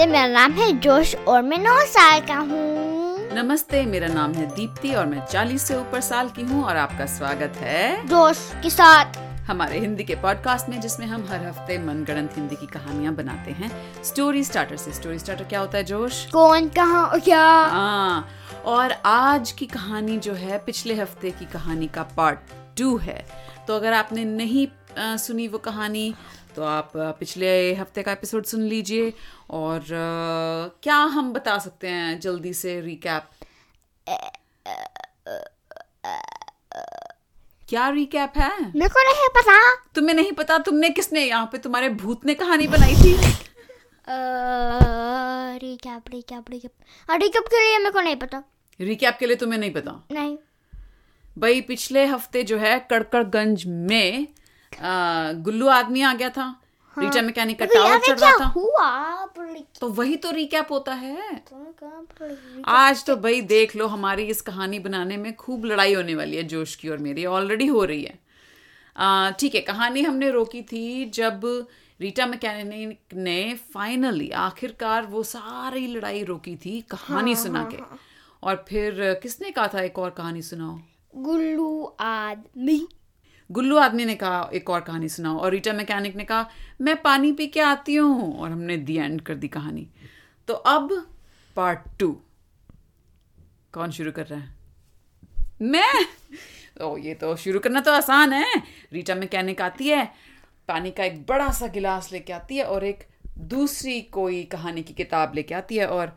नमस्ते मेरा नाम है जोश और मैं नौ साल का हूँ। नमस्ते मेरा नाम है दीप्ति और मैं 40 से ऊपर साल की हूँ और आपका स्वागत है जोश के साथ। हमारे हिंदी के पॉडकास्ट में जिसमें हम हर हफ़्ते मनगढ़ंत हिंदी की कहानियाँ बनाते हैं। स्टोरी स्टार्टर से स्टोरी स्टार्टर क्या होता है जोश? कौन कहा और क्या? हाँ और आज की कहानी जो है पिछले हफ़्ते की कहानी का पार्ट टू है। तो अगर आपने नहीं अ, सुनी वो कहानी तो आप पिछले हफ़्ते का एपिसोड सुन लीजिए और अ, क्या हम बता सकते हैं जल्दी से रिकैप क्या रिकैप है? मेरे को नहीं पता। तुम्हें नहीं पता? तुमने किसने यहाँ पे तुम्हारे भूत ने कहानी बनाई थी? रिकैप रिकैप रिकैप रिकैप के लिए मेरे को नहीं पता। रिकैप के लिए तुम्हें नहीं पता? नहीं। भाई पिछले हफ़्ते जो है कड़कड़गंज में आ, गुल्लू आदमी आ गया था। रीटा मैकेनिक का तो टावर चढ़ रहा था। हुआ तो वही तो रिकैप होता है। आज तो भाई देख लो हमारी इस कहानी बनाने में खूब लड़ाई होने वाली है जोश की और मेरी ऑलरेडी हो रही है। ठीक है कहानी हमने रोकी थी जब रीटा मैकेनिक ने फाइनली आखिरकार वो सारी लड़ाई रोकी थी कहानी हाँ, सुना हाँ, के। और फिर किसने कहा था एक और कहानी सुनाओ? गुल्लू आदमी। गुल्लू आदमी ने कहा, एक और कहानी सुनाओ। और रीटा मैकेनिक ने कहा, मैं पानी पी के आती हूँ। और हमने दी एंड कर दी कहानी। तो अब पार्ट टू कौन शुरू कर रहा है? मैं? ओ ये तो शुरू करना तो आसान है। रीटा मैकेनिक आती है, पानी का एक बड़ा सा गिलास लेके आती है और एक दूसरी कोई कहानी की किताब लेके आती है और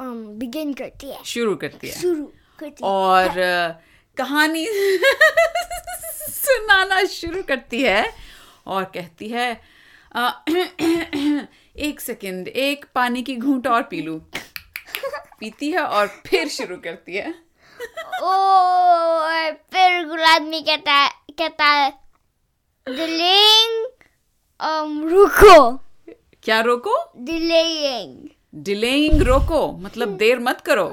बिगिन करती है। शुरू करती है। शुरू करती है। और अ, कहानी सुनाना शुरू करती है और कहती है एक सेकंड एक पानी की घूंट और पी लूँ। पीती है और फिर शुरू करती है। ओ और फिर गुलादमी कहता है कहता है डिलेइंग um, रुको। क्या रोको? डिलेइंग डिलेइंग रोको मतलब देर मत करो।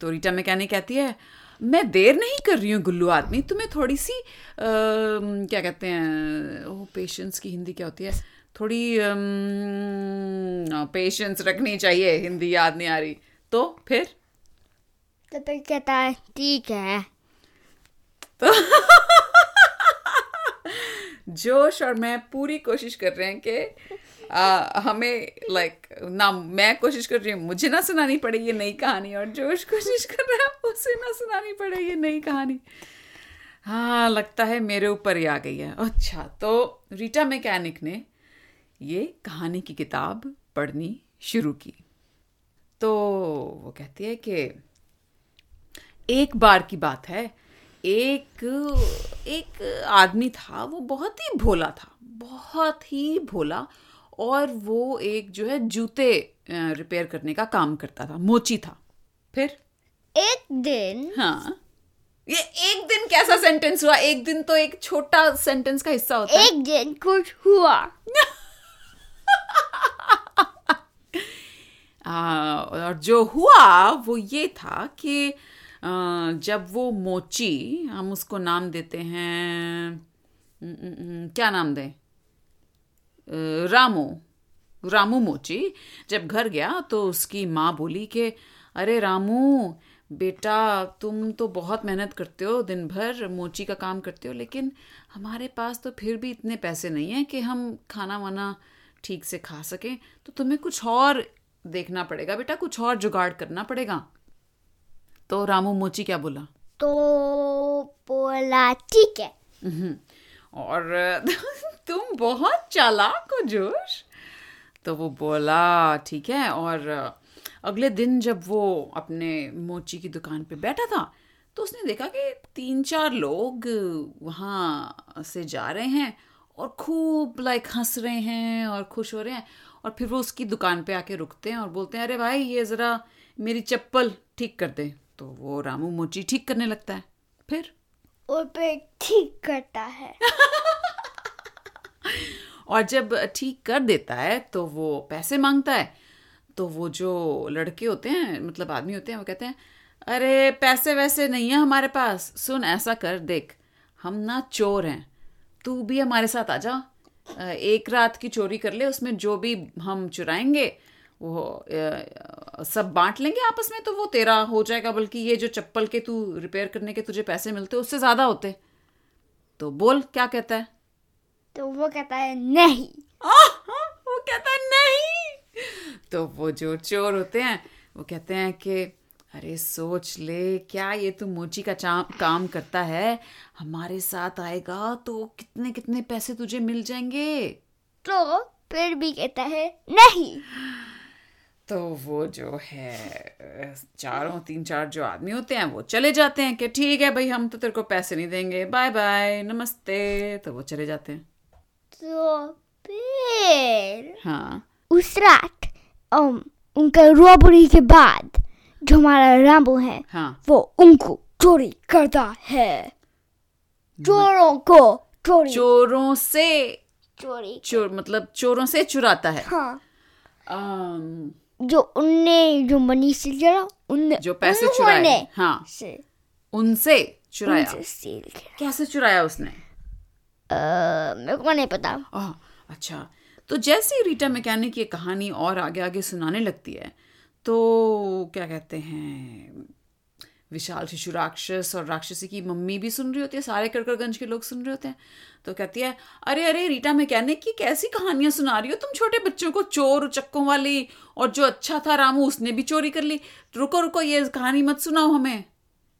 तो रीटा मैकेनिक कहती है मैं देर नहीं कर रही हूँ गुल्लू आदमी तुम्हें थोड़ी सी अम, क्या कहते हैं ओ पेशेंस की हिंदी क्या होती है? थोड़ी पेशेंस रखनी चाहिए हिंदी याद नहीं आ रही। तो फिर? तो कहता है ठीक है। जोश और मैं पूरी कोशिश कर रहे हैं कि हमें लाइक ना मैं कोशिश कर रही हूँ, मुझे ना सुनानी पड़े ये नई कहानी और जोश कोशिश कर रहा है, उसे ना सुनानी पड़े ये नई कहानी। हाँ लगता है मेरे ऊपर ही आ गई है। अच्छा तो रीटा मैकेनिक ने ये कहानी की किताब पढ़नी शुरू की। तो वो कहती है कि, एक बार की बात है एक एक आदमी था वो बहुत ही भोला था बहुत ही भोला और वो एक जो है जूते रिपेयर करने का काम करता था मोची था। फिर? एक दिन हाँ। ये एक दिन कैसा सेंटेंस हुआ? एक दिन तो एक छोटा सेंटेंस का हिस्सा होता है। एक दिन कुछ हुआ। आ, और जो हुआ वो ये था कि जब वो मोची, हम उसको नाम देते हैं क्या नाम दें? रामू रामू मोची। जब घर गया तो उसकी माँ बोली कि, अरे रामू, बेटा, तुम तो बहुत मेहनत करते हो दिन भर मोची का काम करते हो, लेकिन हमारे पास तो फिर भी इतने पैसे नहीं हैं कि हम खाना वाना ठीक से खा सकें। तो तुम्हें कुछ और देखना पड़ेगा, बेटा, कुछ और जुगाड़ करना पड़ेगा। तो रामू मोची क्या बोला? तो बोला ठीक है। और तुम बहुत चालाक हो जोश। तो वो बोला ठीक है। और अगले दिन जब वो अपने मोची की दुकान पे बैठा था तो उसने देखा कि तीन चार लोग वहाँ से जा रहे हैं और खूब लाइक हंस रहे हैं और खुश हो रहे हैं। और फिर वो उसकी दुकान पे आके रुकते हैं और बोलते हैं अरे भाई ये ज़रा मेरी चप्पल ठीक कर दे। तो वो रामू मोची ठीक करने लगता है। फिर? और ठीक करता है। और जब ठीक कर देता है तो वो पैसे माँगता है। तो वो जो लड़के होते हैं मतलब आदमी होते हैं वो कहते हैं अरे पैसे वैसे नहीं है हमारे पास। सुन ऐसा कर देख हम ना चोर हैं। तू भी हमारे साथ आ जा। एक रात की चोरी कर ले उसमें जो भी हम चुराएँगे वो सब बांट लेंगे आपस में तो वो तेरा हो जाएगा बल्कि ये जो चप्पल के तू रिपेयर करने के तुझे पैसे मिलते उससे ज़्यादा होते। तो बोल क्या कहता है? तो वो कहता है नहीं। वो कहता है नहीं। तो वो जो चोर होते हैं वो कहते हैं कि अरे सोच ले क्या ये तू मोची का काम करता है? हमारे साथ आएगा तो कितने कितने पैसे तुझे मिल जाएँगे? तो फिर भी कहता है नहीं। तो वो जो है चारों तीन चार जो आदमी होते हैं वो चले जाते हैं कि ठीक है भाई हम तो तेरे को पैसे नहीं देंगे बाय बाय नमस्ते तो वो चले जाते हैं। तो फिर हाँ। उस रात um, उनका रॉबरी के बाद जो हमारा रामबो है हाँ। वो उनको चोरी करता है। चोरों को चोरी। चोरों से चोरी। चोर मतलब चोरों से चुराता है। हाँ। अम, जो उनने जो मनी से जरा उनने जो पैसे चुराए हाँ। से उनसे चुराया। उनसे कैसे चुराया उसने? मेरे को नहीं पता। ओ, अच्छा। तो जैसे ही रीटा मैकेनिक ये कहानी और आगे आगे सुनाने लगती है तो क्या कहते हैं? विशाल शिशु राक्षस और राक्षसी की मम्मी भी सुन रही होती है सारे कड़कड़गंज के लोग सुन रहे होते हैं। तो कहती है अरे अरे रीटा मैकेनिक की कैसी कहानियाँ सुना रही हो? तुम छोटे बच्चों को चोर उचक्कों वाली और जो अच्छा था रामू उसने भी चोरी कर ली। रुको रुको ये कहानी मत सुनाओ हमें।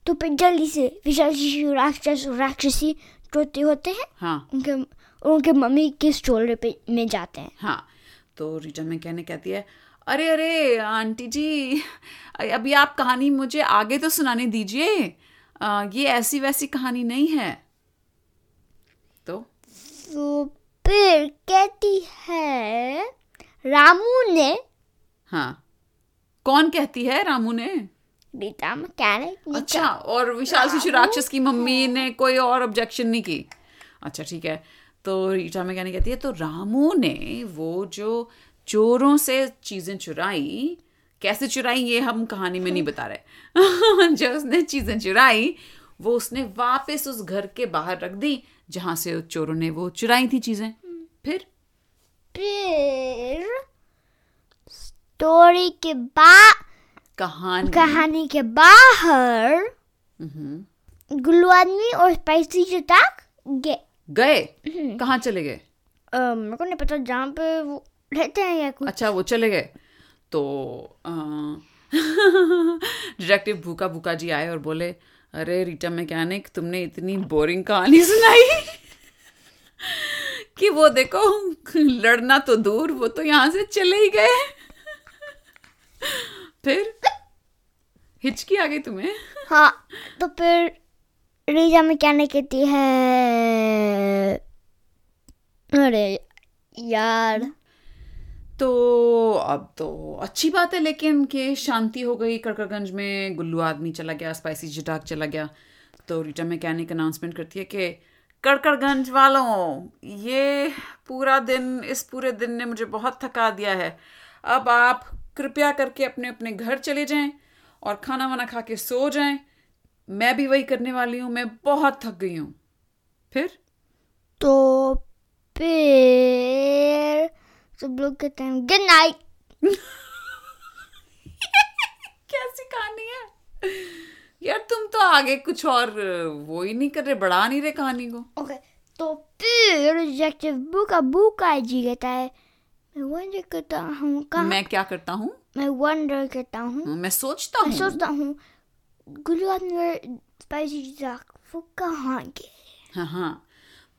तो फिर जल्दी से विशाल शिशु राक्षस और राक्षसी चोते होते हैं हाँ। उनके उनके मम्मी किस स्टोर पे में जाते हैं। हाँ तो रीटा में कहने कहती है अरे अरे आंटी जी अभी आप कहानी मुझे आगे तो सुनाने दीजिए। ये ऐसी वैसी कहानी नहीं है। तो? तो फिर कहती है रामू ने हाँ। कौन कहती है रामू ने? रीता मैकेनिक अच्छा और विशाल शिशु राक्षस की मम्मी ने कोई और ऑब्जेक्शन नहीं की? अच्छा ठीक है। तो रीटा में कहने कहती है तो रामू ने वो जो चोरों से चीज़ें चुराई। कैसे चुराई ये हम कहानी में नहीं बता रहे। जो उसने चीज़ें चुराई वो उसने वापस उस घर के बाहर रख दी जहाँ से चोरों ने वो चुराई थी चीज़ें। फिर? फिर स्टोरी के बाद कहानी। कहानी के बाहर हम्म, गुल्लू आदमी और स्पाइसी चटाक गए? गए कहाँ चले गए? मेरे को नहीं पता जहाँ पे वो रहते हैं या कुछ? अच्छा वो चले गए। तो डिटेक्टिव भूखा भूखा जी आए और बोले अरे रीटा मैकेनिक तुमने इतनी बोरिंग कहानी सुनाई। कि वो देखो लड़ना तो दूर वो तो यहाँ से चले ही गए। फिर हिचकी आ गई तुम्हें? हाँ तो फिर रीजा में क्या नहीं कहती है? अरे यार। तो अब तो अच्छी बात है, लेकिन कि शांति हो गई कड़कड़गंज में, गुल्लू आदमी चला गया स्पाइसी चिटाक चला गया। तो रीटा मैकेनिक अनाउंसमेंट करती है कि कड़कड़गंज वालों, ये पूरा दिन, इस पूरे दिन ने मुझे बहुत थका दिया है। अब आप कृपया करके अपने अपने घर चले जाएँ और खाना वाना खा के सो जाएँ। मैं भी वही करने वाली हूँ, मैं बहुत थक गई हूँ। फिर? तो फिर सब लोग कहते हैं गुड नाइट कैसी कहानी है? यार तुम तो आगे कुछ और वो ही नहीं कर रहे बढ़ा नहीं रहे कहानी को। ओके okay, तो फिर डिटेक्टिव बुका बुका जी कहता है मैं वंडर करता हूँ कहाँ मैं क्या करता हूँ? मैं वंडर करता हूँ। मैं सोचता हूँ। सोचता हूँ आदमी स्पाइसी वो कहाँ गए? हाँ हाँ।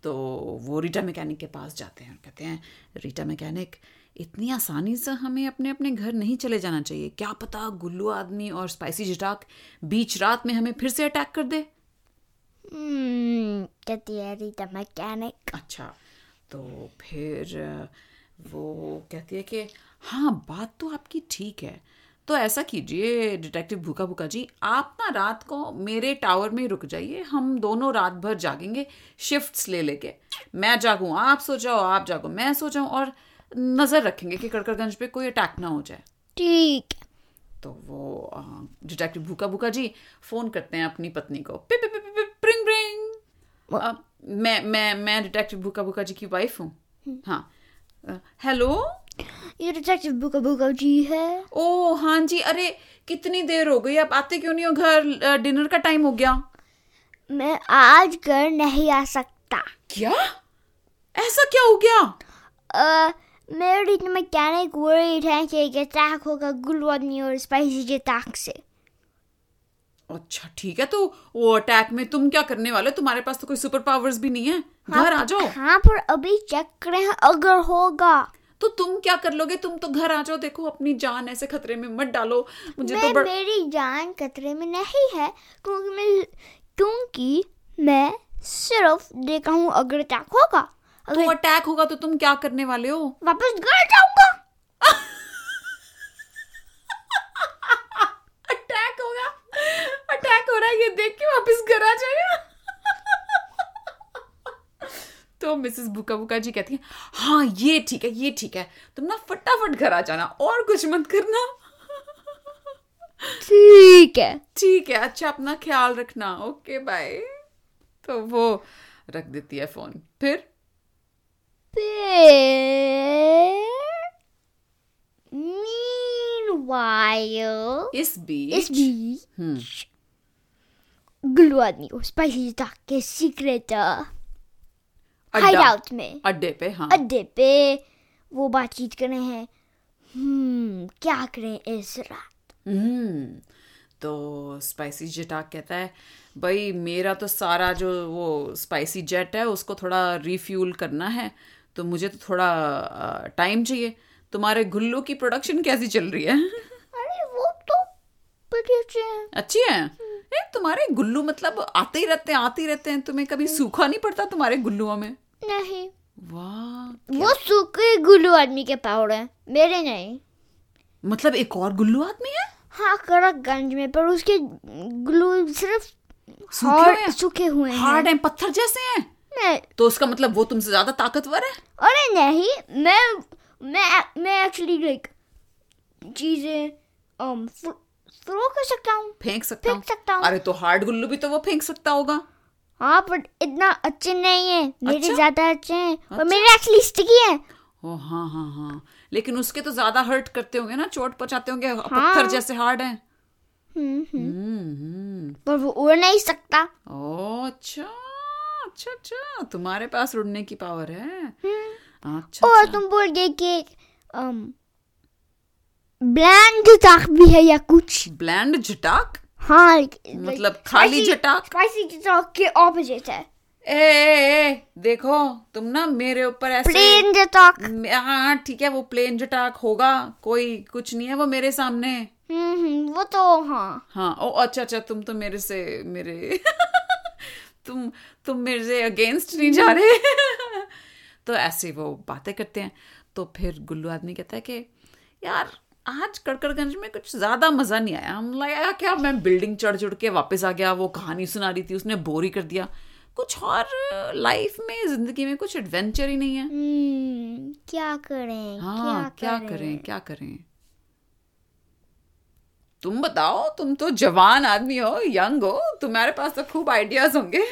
तो वो रीटा मैकेनिक के पास जाते हैं और कहते हैं रीटा मैकेनिक इतनी आसानी से हमें अपने अपने घर नहीं चले जाना चाहिए। क्या पता गुल्लू आदमी और स्पाइसी जिटाक बीच रात में हमें फिर से अटैक कर दे? कहती है रीता मैकेनिक अच्छा तो फिर वो कहती है कि हाँ बात तो आपकी ठीक है। तो ऐसा कीजिए डिटेक्टिव भूखा भूखा जी आप ना रात को मेरे टावर में रुक जाइए हम दोनों रात भर जागेंगे शिफ्ट्स ले लेके। मैं जागूं आप सो जाओ आप जागो मैं सो जाऊँ और नज़र रखेंगे कि कड़कड़गंज पे कोई अटैक ना हो जाए। ठीक। है तो वो डिटेक्टिव भूखा भूखा जी फ़ोन करते हैं अपनी पत्नी को। पि, पि, पि, पि, पि, प्रिंग प्रिंग। मैं मैं मैं डिटेक्टिव भूखा भूखा जी की वाइफ हूँ। हाँ। अ, हेलो ये डिटेक्टिव बुका बुका जी है। ओ हाँ जी अरे कितनी देर हो गई आप आते क्यों नहीं हो घर? डिनर का टाइम हो गया। मैं आज घर नहीं आ सकता। क्या? ऐसा क्या हो गया? मेरी मैकेनिक वर्ried है कि एक अटैक होगा गुल्लू आदमी और स्पाइसी अटैक से। अच्छा ठीक है तो वो अटैक में तुम क्या करने वाले तुम्हारे पास तो कोई सुपर पावर्स भी नहीं है। घर आ जाओ। हाँ पर अभी चेक करें अगर होगा। तो तुम क्या कर लोगे? तुम तो घर आ जाओ देखो अपनी जान ऐसे खतरे में मत डालो। मुझे मैं तो बड़... मेरी जान खतरे में नहीं है क्योंकि मैं क्योंकि मैं सिर्फ़ देखा हूँ अगर अटैक होगा अगर तो अटैक होगा तो तुम क्या करने वाले हो? वापस घर जाऊँगा अटैक होगा अटैक हो रहा है ये देख के वापस घर आ जाएगा तो मिसेस बुका बुका जी कहती हैं हाँ ये ठीक है ये ठीक है। तुम ना फटाफट घर आ जाना और कुछ मत करना। ठीक है। ठीक है अच्छा अपना ख्याल रखना। ओके बाय तो वो रख देती है फ़ोन। फिर? meanwhile इस बीच इस बीच हम्म। अड्डा। हाइडआउट में। अड्डे पे हाँ। अड्डे पे वो बातचीत कर रहे हैं। हम्म क्या करें इस रात? हम्म तो स्पाइसी जटाक कहता है भाई मेरा तो सारा जो वो स्पाइसी जेट है उसको थोड़ा रिफ्यूल करना है। तो मुझे तो थोड़ा टाइम चाहिए। तुम्हारे गुल्लू की प्रोडक्शन कैसी चल रही है? अरे वो तो अच्छे हैं। अच्छी है? ए, तुम्हारे गुल्लू मतलब आते ही रहते हैं आते ही रहते हैं तुम्हें कभी सूखा नहीं पड़ता तुम्हारे गुल्लुओं में? नहीं। वाह वो सूखे गुल्लू आदमी के पाउडर हैं मेरे नहीं। मतलब एक और गुल्लू आदमी है? हाँ कड़कगंज में पर उसके ग्लू सिर्फ़ सूखे हुए? सूखे हुए हैं। हार्ड है पत्थर जैसे हैं? नहीं तो उसका मतलब वो तुमसे ज़्यादा ताकतवर है? अरे नहीं मैं मैं मैं एक्चुअली लाइक चीज़ें um थ्रो कर सकता हूँ। फेंक सकता फेंक हूँ। सकता हूँ। अरे तो हार्ड गुल्लू भी तो वो फेंक सकता होगा। हाँ पर इतना अच्छे नहीं है। मेरे अच्छा? ज़्यादा अच्छे हैं। और अच्छा? मेरे एक्चुअली स्टिकी हैं। ओ हाँ हाँ हाँ। लेकिन उसके तो ज़्यादा हर्ट करते होंगे ना चोट पहुंचाते होंगे हाँ। पत्थर जैसे हार्ड है। हम्म, हम्म। हम्म पर वो उड़ नहीं सकता। ओ अच्छा अच्छा अच्छा। तुम्हारे पास उड़ने की पावर है। अच्छा और अच्छा। तुम बोल गए कि um, ब्लैंड ताक भी है या कुछ? ब्लैंड झटाक हाँ मतलब खाली झटाक spicy झटाक के ऑपोजिट है। ए, ए, ए देखो तुम ना मेरे ऊपर ऐसे प्लेन झटाक मे- हाँ ठीक है वो प्लेन झटाक होगा कोई कुछ नहीं है वो मेरे सामने। हम्म हम्म, वो तो हाँ। हाँ ओ अच्छा अच्छा तुम तो मेरे से मेरे तुम तुम मेरे से अगेंस्ट नहीं जा रहे। तो ऐसे वो बातें करते हैं तो फिर गुल्लू आदमी कहता है कि यार आज कड़कड़गंज में कुछ ज़्यादा मज़ा नहीं आया। हम लगा क्या? मैं बिल्डिंग चढ़ चढ़ के वापस आ गया वो कहानी सुना रही थी उसने बोर ही कर दिया। कुछ और लाइफ में ज़िंदगी में कुछ एडवेंचर ही नहीं है। हम्म, क्या करें? हाँ क्या करें? क्या करें? तुम बताओ तुम तो जवान आदमी हो यंग हो तुम्हारे पास तो खूब आइडियाज़ होंगे।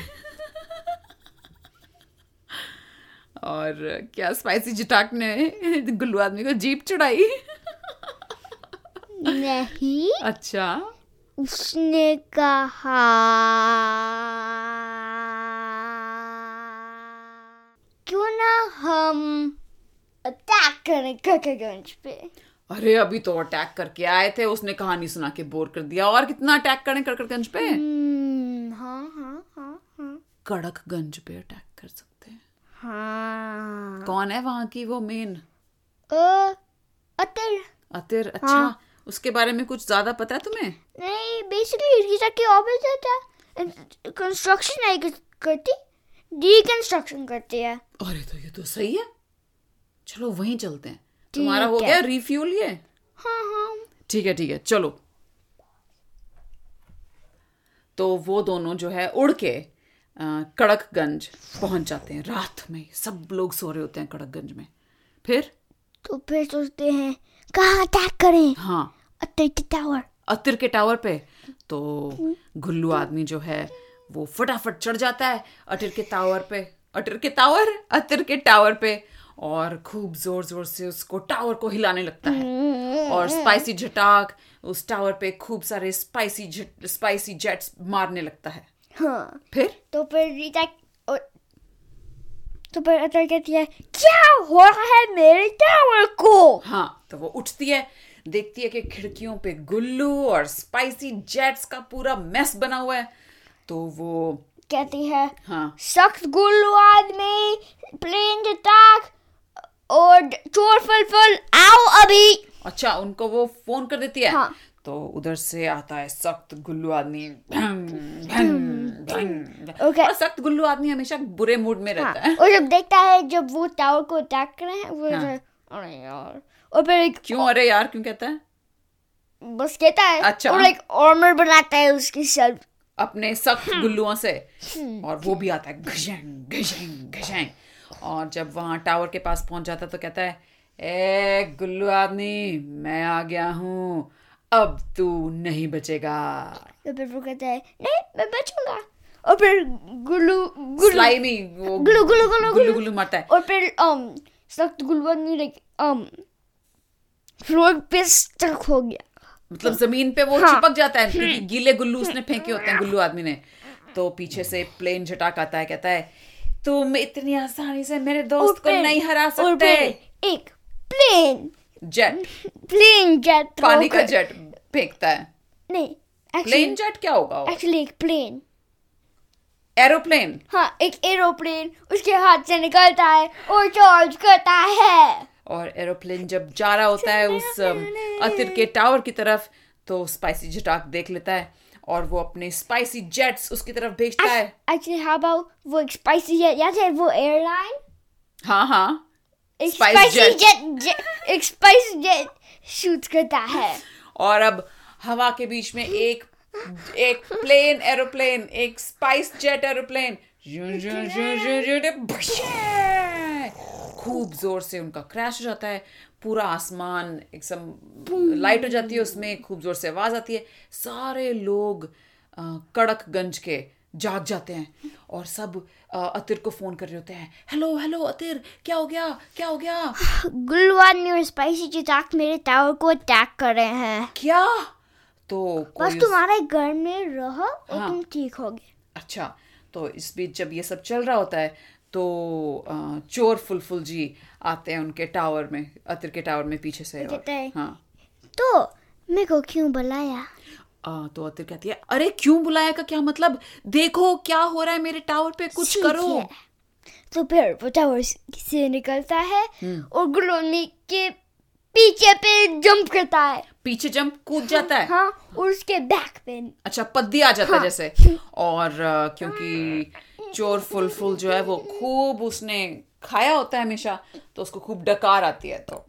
और क्या स्पाइसी जटाक ने गुल्लू आदमी को जीप चढ़ाई? नहीं। अच्छा। उसने कहा। क्यों ना हम अटैक करें ककगंज पे? अरे अभी तो अटैक करके आए थे उसने कहानी सुना के बोर कर दिया। और कितना अटैक करें कड़कड़गंज पे? हम्म, हाँ हाँ हाँ हाँ। कड़कगंज पे अटैक कर सकते हैं। हाँ। कौन है वहाँ की वो मेन अतिर अतिर अच्छा। उसके बारे में कुछ ज़्यादा पता है तुम्हें? नहीं बेसिकली इसकी जाके ऑपोजिट है कंस्ट्रक्शन नहीं करती? डिकंस्ट्रक्शन करती है। अरे तो ये तो सही है। चलो वहीं चलते हैं। तुम्हारा हो गया रिफ्यूल ये? हाँ हाँ। ठीक है ठीक है चलो। तो वो दोनों जो है उड़ के कड़कगंज पहुँच जाते हैं। रात में सब लोग सो रहे होते हैं कड़कगंज में। फिर? तो फिर सोचते हैं कहाँ अटैक करें? हाँ। के टावर अतिर के टावर पे। तो गुल्लू आदमी जो है वो फटाफट चढ़ जाता है अतिर के टावर पे अतिर के टावर अतिर के टावर पे। और खूब ज़ोर ज़ोर से उसको टावर को हिलाने लगता है। और स्पाइसी झटाक उस टावर पे खूब सारे स्पाइसी स्पाइसी जेट्स मारने लगता है। हाँ। फिर? तो फिर और- तो फिर अतर कहती है क्या हो रहा है मेरे टावर को? हाँ तो वो उठती है देखती है कि खिड़कियों पे गुल्लू और स्पाइसी जेट्स का पूरा मेस बना हुआ है तो वो कहती है हाँ सख्त गुल्लू आदमी प्लेन अटैक और चोर फल फल आओ अभी अच्छा उनको वो फ़ोन कर देती है हाँ। तो उधर से आता है सख्त गुल्लू आदमी। Okay. और सख्त गुल्लू आदमी हमेशा बुरे मूड में रहता हाँ, है और जब देखता है जब वो टावर को अटैक कर रहे हैं वो हाँ। अरे यार और फिर एक क्यों अरे यार क्यों कहता है? बस कहता है अच्छा। और एक आर्मर बनाता है उसकी सेल्फ अपने सख्त हाँ। गुल्लुओं से। हम्म। और वो भी आता है घशंग घशंग घशंग और जब वहाँ टावर के पास पहुँच जाता है तो कहता है ए गुल्लू आदमी मैं आ गया हूँ। अब तू नहीं बचेगा। तो फिर वो कहता है नहीं मैं बचूँगा। और फिर गुल्लू गुल्लू स्लाइमी वो गुल्लू गुल्लू गुल्लू गुल्लू गुल्लू। मारता है। और फिर um सख्त गुल्लू आदमी लाइक um फ्लोर पे स्टक हो गया। मतलब ज़मीन पे वो हाँ। चिपक जाता है क्योंकि गीले गुल्लू उसने फेंके होते हैं गुल्लू आदमी ने। तो पीछे से प्लेन झटाक आता है कहता है तुम इतनी आसानी से मेरे दोस्त को नहीं हरा सकते। एक प्लेन जेट प्लेन जेट पानी का जेट फेंकता है। नहीं प्लेन जेट क्या होगा? एक्चुअली एक प्लेन एरोप्लेन हाँ एक एरोप्लेन उसके हाथ से निकलता है और चार्ज करता है। और एरोप्लेन जब जा रहा होता है उस अतिर के टावर की तरफ़ तो स्पाइसी झटाक देख लेता है और वो अपने स्पाइसी जेट्स उसकी तरफ़ भेजता है एक्चुअली हाउ अबाउट वो एक स्पाइसी जेट या फिर वो एयरलाइन हाँ हाँ एक स्पाइसी. जेट जे- एक स्पाइसी जेट शूट करता है और अब हवा के बीच में एक एक प्लेन एरोप्लेन एक स्पाइस जेट एरोप्लेन खूब ज़ोर से उनका क्रैश हो जाता है पूरा आसमान एकदम लाइट हो जाती है उसमें खूब ज़ोर से आवाज़ आती है। सारे लोग अ, कड़कगंज के जाग जाते हैं और सब अतिर को फ़ोन कर रहे होते हैं हेलो हेलो अतिर क्या हो गया? क्या हो गया? आदमी और स्पाइसी चिटाक मेरे टावर को अटैक कर रहे हैं। क्या? तो बस तुम्हारे घर में रहो और हाँ। तुम ठीक होगे। अच्छा तो इस बीच जब ये सब चल रहा होता है तो चोर फुलफुल जी आते हैं उनके टावर में अतिर के टावर में पीछे से और, हाँ। तो मेरे को क्यों बुलाया? अ, तो अतिर कहती है अरे क्यों बुलाया का क्या मतलब? देखो क्या हो रहा है मेरे टावर पे कुछ करो। तो फिर वो टावर से निकलता है हम्म। और आदमी के पीछे पे जंप करता है। पीछे जंप कूद जाता है? हाँ और उसके बैक पे। अच्छा पद्दी आ जाता है हाँ। जैसे। और क्योंकि चोर फुल फुल जो है वो खूब उसने खाया होता है हमेशा तो उसको खूब डकार आती है तो।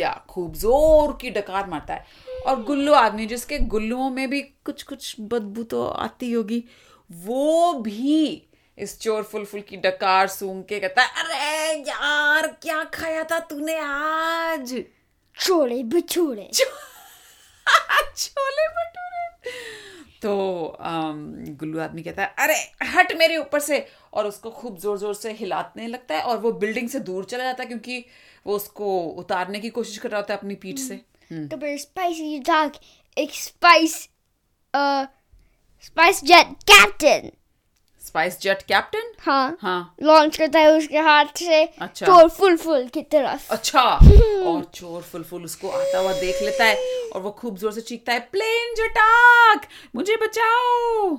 या खूब ज़ोर की डकार मारता है। और गुल्लू आदमी जिसके गुल्लुओं में भी कुछ कुछ बदबू तो आती होगी वो भी इस चोर फुलफुल की डकार सूंघ के कहता है अरे यार क्या खाया था तूने आज? छोड़े बिछोड़े छोले भटूरे तो गुल्लू आदमी कहता है अरे हट मेरे ऊपर से! और उसको खूब ज़ोर ज़ोर से हिलाने लगता है और वो बिल्डिंग से दूर चला जाता है क्योंकि वो उसको उतारने की कोशिश कर रहा होता है अपनी पीठ से। तो चिटाक एक Spice spice jet captain spice jet captain हाँ। हाँ। लॉन्च करता है उसके हाथ से। अच्छा। चोर फुल फुल की तरफ़ अच्छा। और चोर फुल फुल उसको आता हुआ देख लेता है और वो खूब ज़ोर से चीखता है। प्लेन जटाक मुझे बचाओ!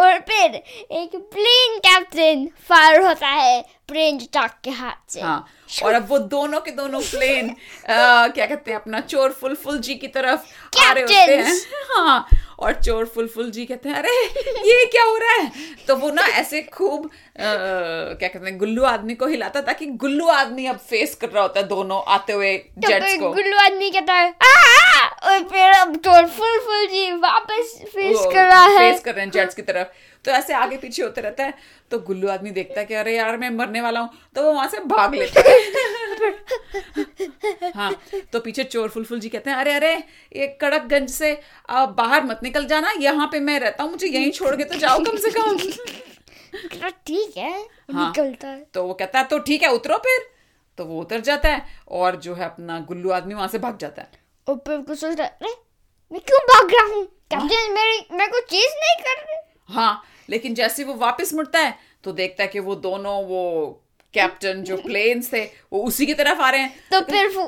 और फिर एक प्लेन कैप्टन फायर होता है प्लेन चिटाक के हाथ से। हाँ और अब वो दोनों के दोनों प्लेन आ, क्या कहते हैं अपना चोर फुलफुल जी की तरफ़ आ रहे होते हैं। हाँ और चोर फुलफुल जी कहते हैं अरे ये क्या हो रहा है? तो वो ना ऐसे खूब क्या कहते हैं गुल्लू आदमी को हिलाता ताकि गुल्लू आदमी अब फेस कर रहा होता है दोनों आते हुए तो जेट्स को। गुल्लू आदमी कहता है! और फिर अब चोर फुल फुल जी वापस फेस कर रहा है। फेस कर रहे हैं जेट्स की तरफ़। तो ऐसे आगे पीछे होते रहता है। तो गुल्लू आदमी देखता है कि अरे यार मैं मरने वाला हूँ। तो वो वहाँ से भाग लेता है। हाँ तो पीछे चोर फुलफुल जी कहते हैं अरे अरे ये कड़कगंज से आ, बाहर मत निकल जाना। यहाँ पे मैं रहता हूँ मुझे यहीं छोड़ के तो जाओ कम से कम। तो ठीक है हाँ। निकलता है। तो वो कहता है तो ठीक है उतरो फिर। तो वो उतर जाता है और जो है अपना गुल्लू आदमी वहाँ से भाग जाता है। और फिर कुछ सोचता है मैं क्यों भाग रहा हूँ? कैप्टन मेरी मेरे को चीज़ नहीं कर रहे? हाँ लेकिन जैसे वो वापस मुड़ता है तो देखता है कि वो दोनों वो कैप्टन जो प्लेन्स थे वो उसी की तरफ़ आ रहे हैं। तो फिर वो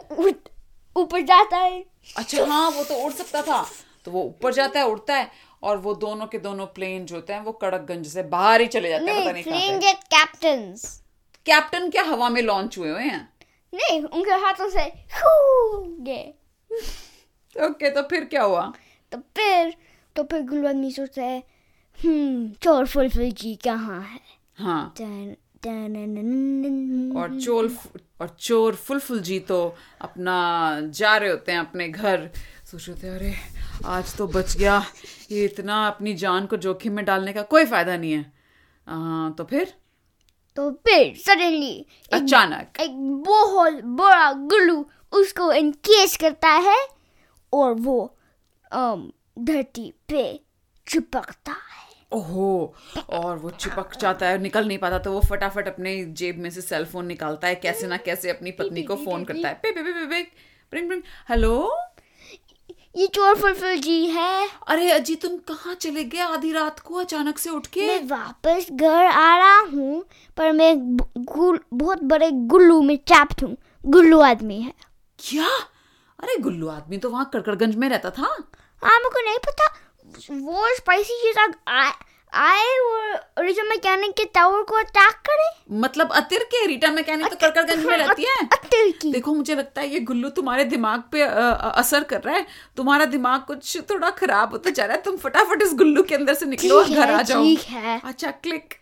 ऊपर जाता है। अच्छा हाँ वो तो उड़ सकता था। तो वो ऊपर जाता है उड़ता है और वो दोनों के दोनों प्लेन जो होते हैं वो कड़कगंज से बाहर ही चले जाते हैं पता नहीं प्लेन गेट कैप्टन क्या हवा में लॉन्च हुए हुए हैं? नहीं उनके हाथों से गए ओके तो फिर क्या हुआ तो फिर तो फिर सोचता है हम्म चोर फुलफुल जी कहाँ है हाँ टन- और चोर और चोर फुलफुल जी तो अपना जा रहे होते हैं अपने घर। सोच रहे होते हैं अरे आज तो बच गया। ये इतना अपनी जान को जोखिम में डालने का कोई फ़ायदा नहीं है। आ, तो फिर? तो फिर सडनली अचानक। एक बहुत बड़ा गुल्लू उसको इनकेस करता है और वो धरती पे चिपकता है। ओहो और वो चिपक जाता है निकल नहीं पाता तो वो फटाफट अपने जेब में से सेल फ़ोन निकालता है कैसे ना कैसे अपनी पत्नी को फ़ोन करता है। पे पे पे पे पे ब्रिंग ब्रिंग हेलो ये चोर फुलफुल जी है। अरे अजी तुम कहाँ चले गए? आधी रात को अचानक से उठ के? मैं वापस घर आ रहा हूँ पर मैं बहुत बड़े गुल्लू में चैप्ट हूँ गुल्लू आदमी है। क्या? अरे गुल्लू आदमी तो वहाँ कड़कड़गंज में रहता था। हाँ मेरे को नहीं पता। वो स्पाइसी चीज़ आए और रीजन मैकेनिक के टावर को अटैक करे। मतलब अतिर के रीटा मैकेनिक तो कड़कड़गंज में रहती है? अत्तर की। देखो मुझे लगता है ये गुल्लू तुम्हारे दिमाग पे अ, अ, असर कर रहा है। तुम्हारा दिमाग कुछ थोड़ा खराब होता जा रहा है। तुम फटाफट इस गुल्लू के अंदर से निकलो और घर आ जाओ। ठीक है। अच्छा क्लिक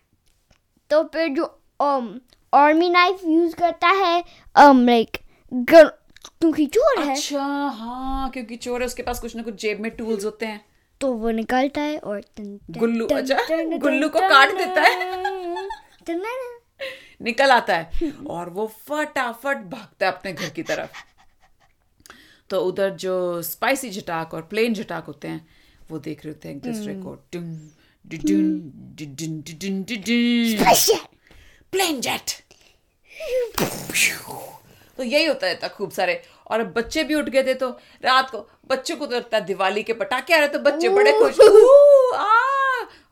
तो फिर जो um आर्मी नाइफ यूज़ करता है um लाइक क्योंकि चोर है अच्छा हाँ क्योंकि चोर है उसके पास कुछ ना कुछ जेब में टूल्स होते हैं। तो वो निकलता है और गुल्लू, अच्छा, गुल्लू को काट देता है। टन- निकल आता है और वो फटाफट भागता है अपने घर की तरफ़। तो उधर जो स्पाइसी झटाक और प्लेन झटाक होते हैं वो देख रहे होते हैं एक दूसरे को. प्लेन जेट तो यही होता है था खूब सारे। और अब बच्चे भी उठ गए थे तो रात को बच्चों को तो लगता है दिवाली के पटाखे आ रहे तो बच्चे बड़े खुश। आ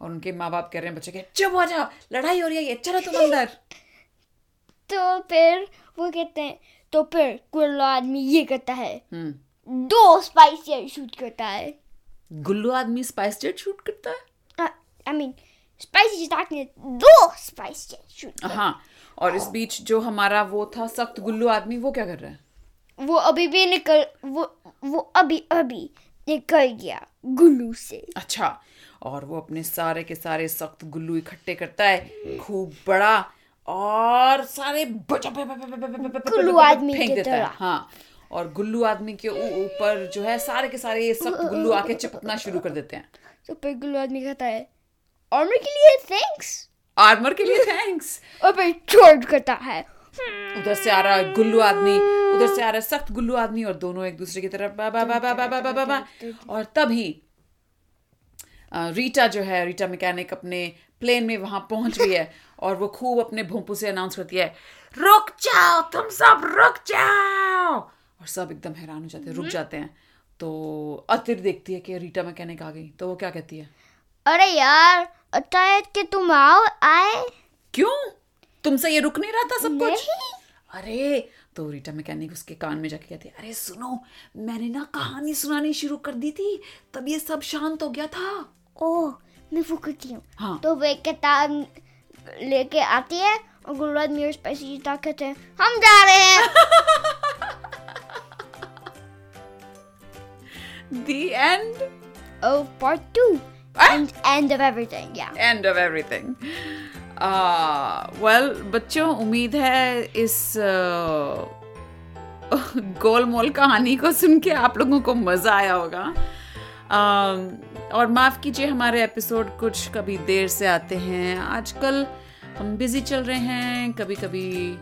और उनके माँ बाप कह रहे हैं बच्चे के चुप हो जाओ लड़ाई हो रही है चलो तुम अंदर। तो फिर वो कहते हैं तो फिर गुल्लू आदमी ये करता है हम्म। दो स्पाइसी शूट करता है। गुल्लू आदमी स्पाइस जेट शूट करता है? आई मीन स्पाइसी स्टार्ट दो स्पाइस शूट हाँ और इस बीच जो हमारा वो था सख्त गुल्लू आदमी वो क्या कर रहा है वो अभी भी निकल वो वो अभी अभी निकल गया गुल्लू से अच्छा और वो अपने सारे के सारे सख्त गुल्लू इकट्ठे करता है खूब बड़ा और सारे गुल्लू आदमी फेंक देता है हाँ और गुल्लू आदमी के ऊपर जो है सारे के सारे ये सख्त गुल्लू आके चिपकना शुरू कर देते हैं तो फिर गुल्लू आदमी कहता है आर्मर के लिए थैंक्स आर्मर के लिए थैंक्स और फिर चार्ज करता है। उधर से आ रहा है गुल्लू आदमी उधर से आ रहा है सख्त गुल्लू आदमी और दोनों एक दूसरे की तरफ़ बा बा बा बा बा बा बा बा। बा और तभी रीटा जो है रीटा मैकेनिक अपने प्लेन में वहाँ पहुँच गई है और वो खूब अपने भोंपू से अनाउंस करती है रुक जाओ तुम सब रुक जाओ! और सब एकदम हैरान हो जाते हैं रुक जाते हैं। तो अतिर देखती है कि रीटा मैकेनिक आ गई तो वो क्या कहती है? अरे यार है कि तुम आओ आए। क्यों? तुमसे ये रुक नहीं रहा था सब कुछ? अरे तो रीटा मैकेनिक उसके कान में जाके कहती अरे सुनो मैंने ना कहानी सुनानी शुरू कर दी थी तब ये सब शांत हो गया था। ओह मैं वो करती हूँ। हाँ। तो वे किताब लेके आती है और आदमी और स्पाइसी जीता कहते हैं। हम जा रहे हैं। The end oh part two Ah? And end of everything yeah. End of everything well बच्चों उम्मीद है इस गोल मोल कहानी को सुन के आप लोगों को मज़ा आया होगा। और माफ़ कीजिए हमारे एपिसोड कुछ कभी देर से आते हैं। आजकल हम बिज़ी चल रहे हैं कभी कभी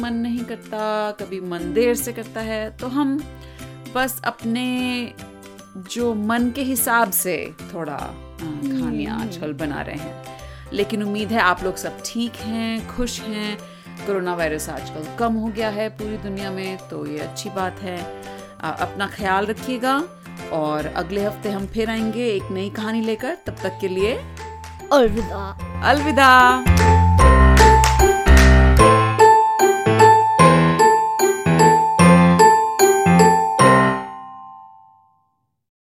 मन नहीं करता कभी मन देर से करता है। तो हम बस अपने जो मन के हिसाब से थोड़ा अ, कहानियाँ आजकल बना रहे हैं। लेकिन उम्मीद है आप लोग सब ठीक हैं खुश हैं। कोरोना वायरस आजकल कम हो गया है पूरी दुनिया में तो ये अच्छी बात है। अ, अपना ख्याल रखिएगा और अगले हफ़्ते हम फिर आएँगे एक नई कहानी लेकर। तब तक के लिए अलविदा। अलविदा।